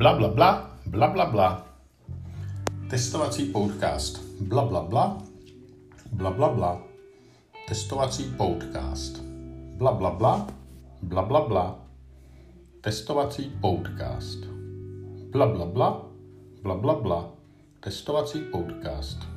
Bla, bla, bla, bla, bla, bla. Testovací podcast. Bla, bla, bla, bla, bla, bla. Testovací podcast. Bla, bla, bla, bla, bla, bla. Testovací podcast. Bla, bla, bla, bla, bla, bla. Testovací podcast.